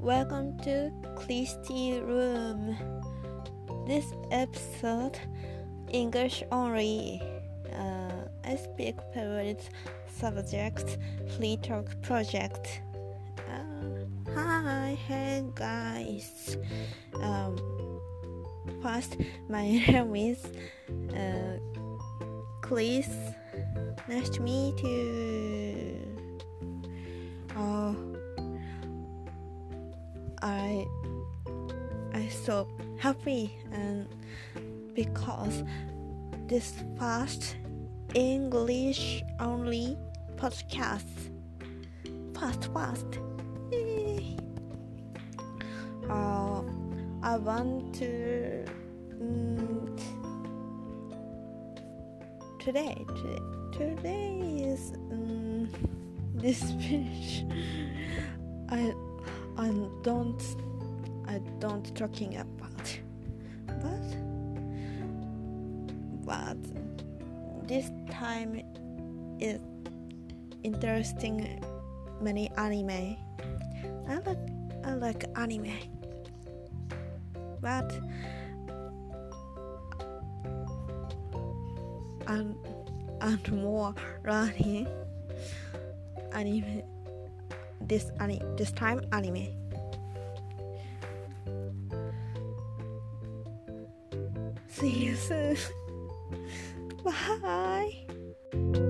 Welcome to Christy Room. This episode, English only. Uh, I speak favorite subject, free talk project. Uh, hi, hey guys. Um, first, my name is uh, Chris. Nice to meet you. Oh, I I so happy and because this first English only podcast fast fast. Uh, I want to mm, today today today is um, this finish. I I don't I don't talking about but but this time is interesting many anime. I like I like anime. But and and more learning anime this anime this time anime. See you soon. Bye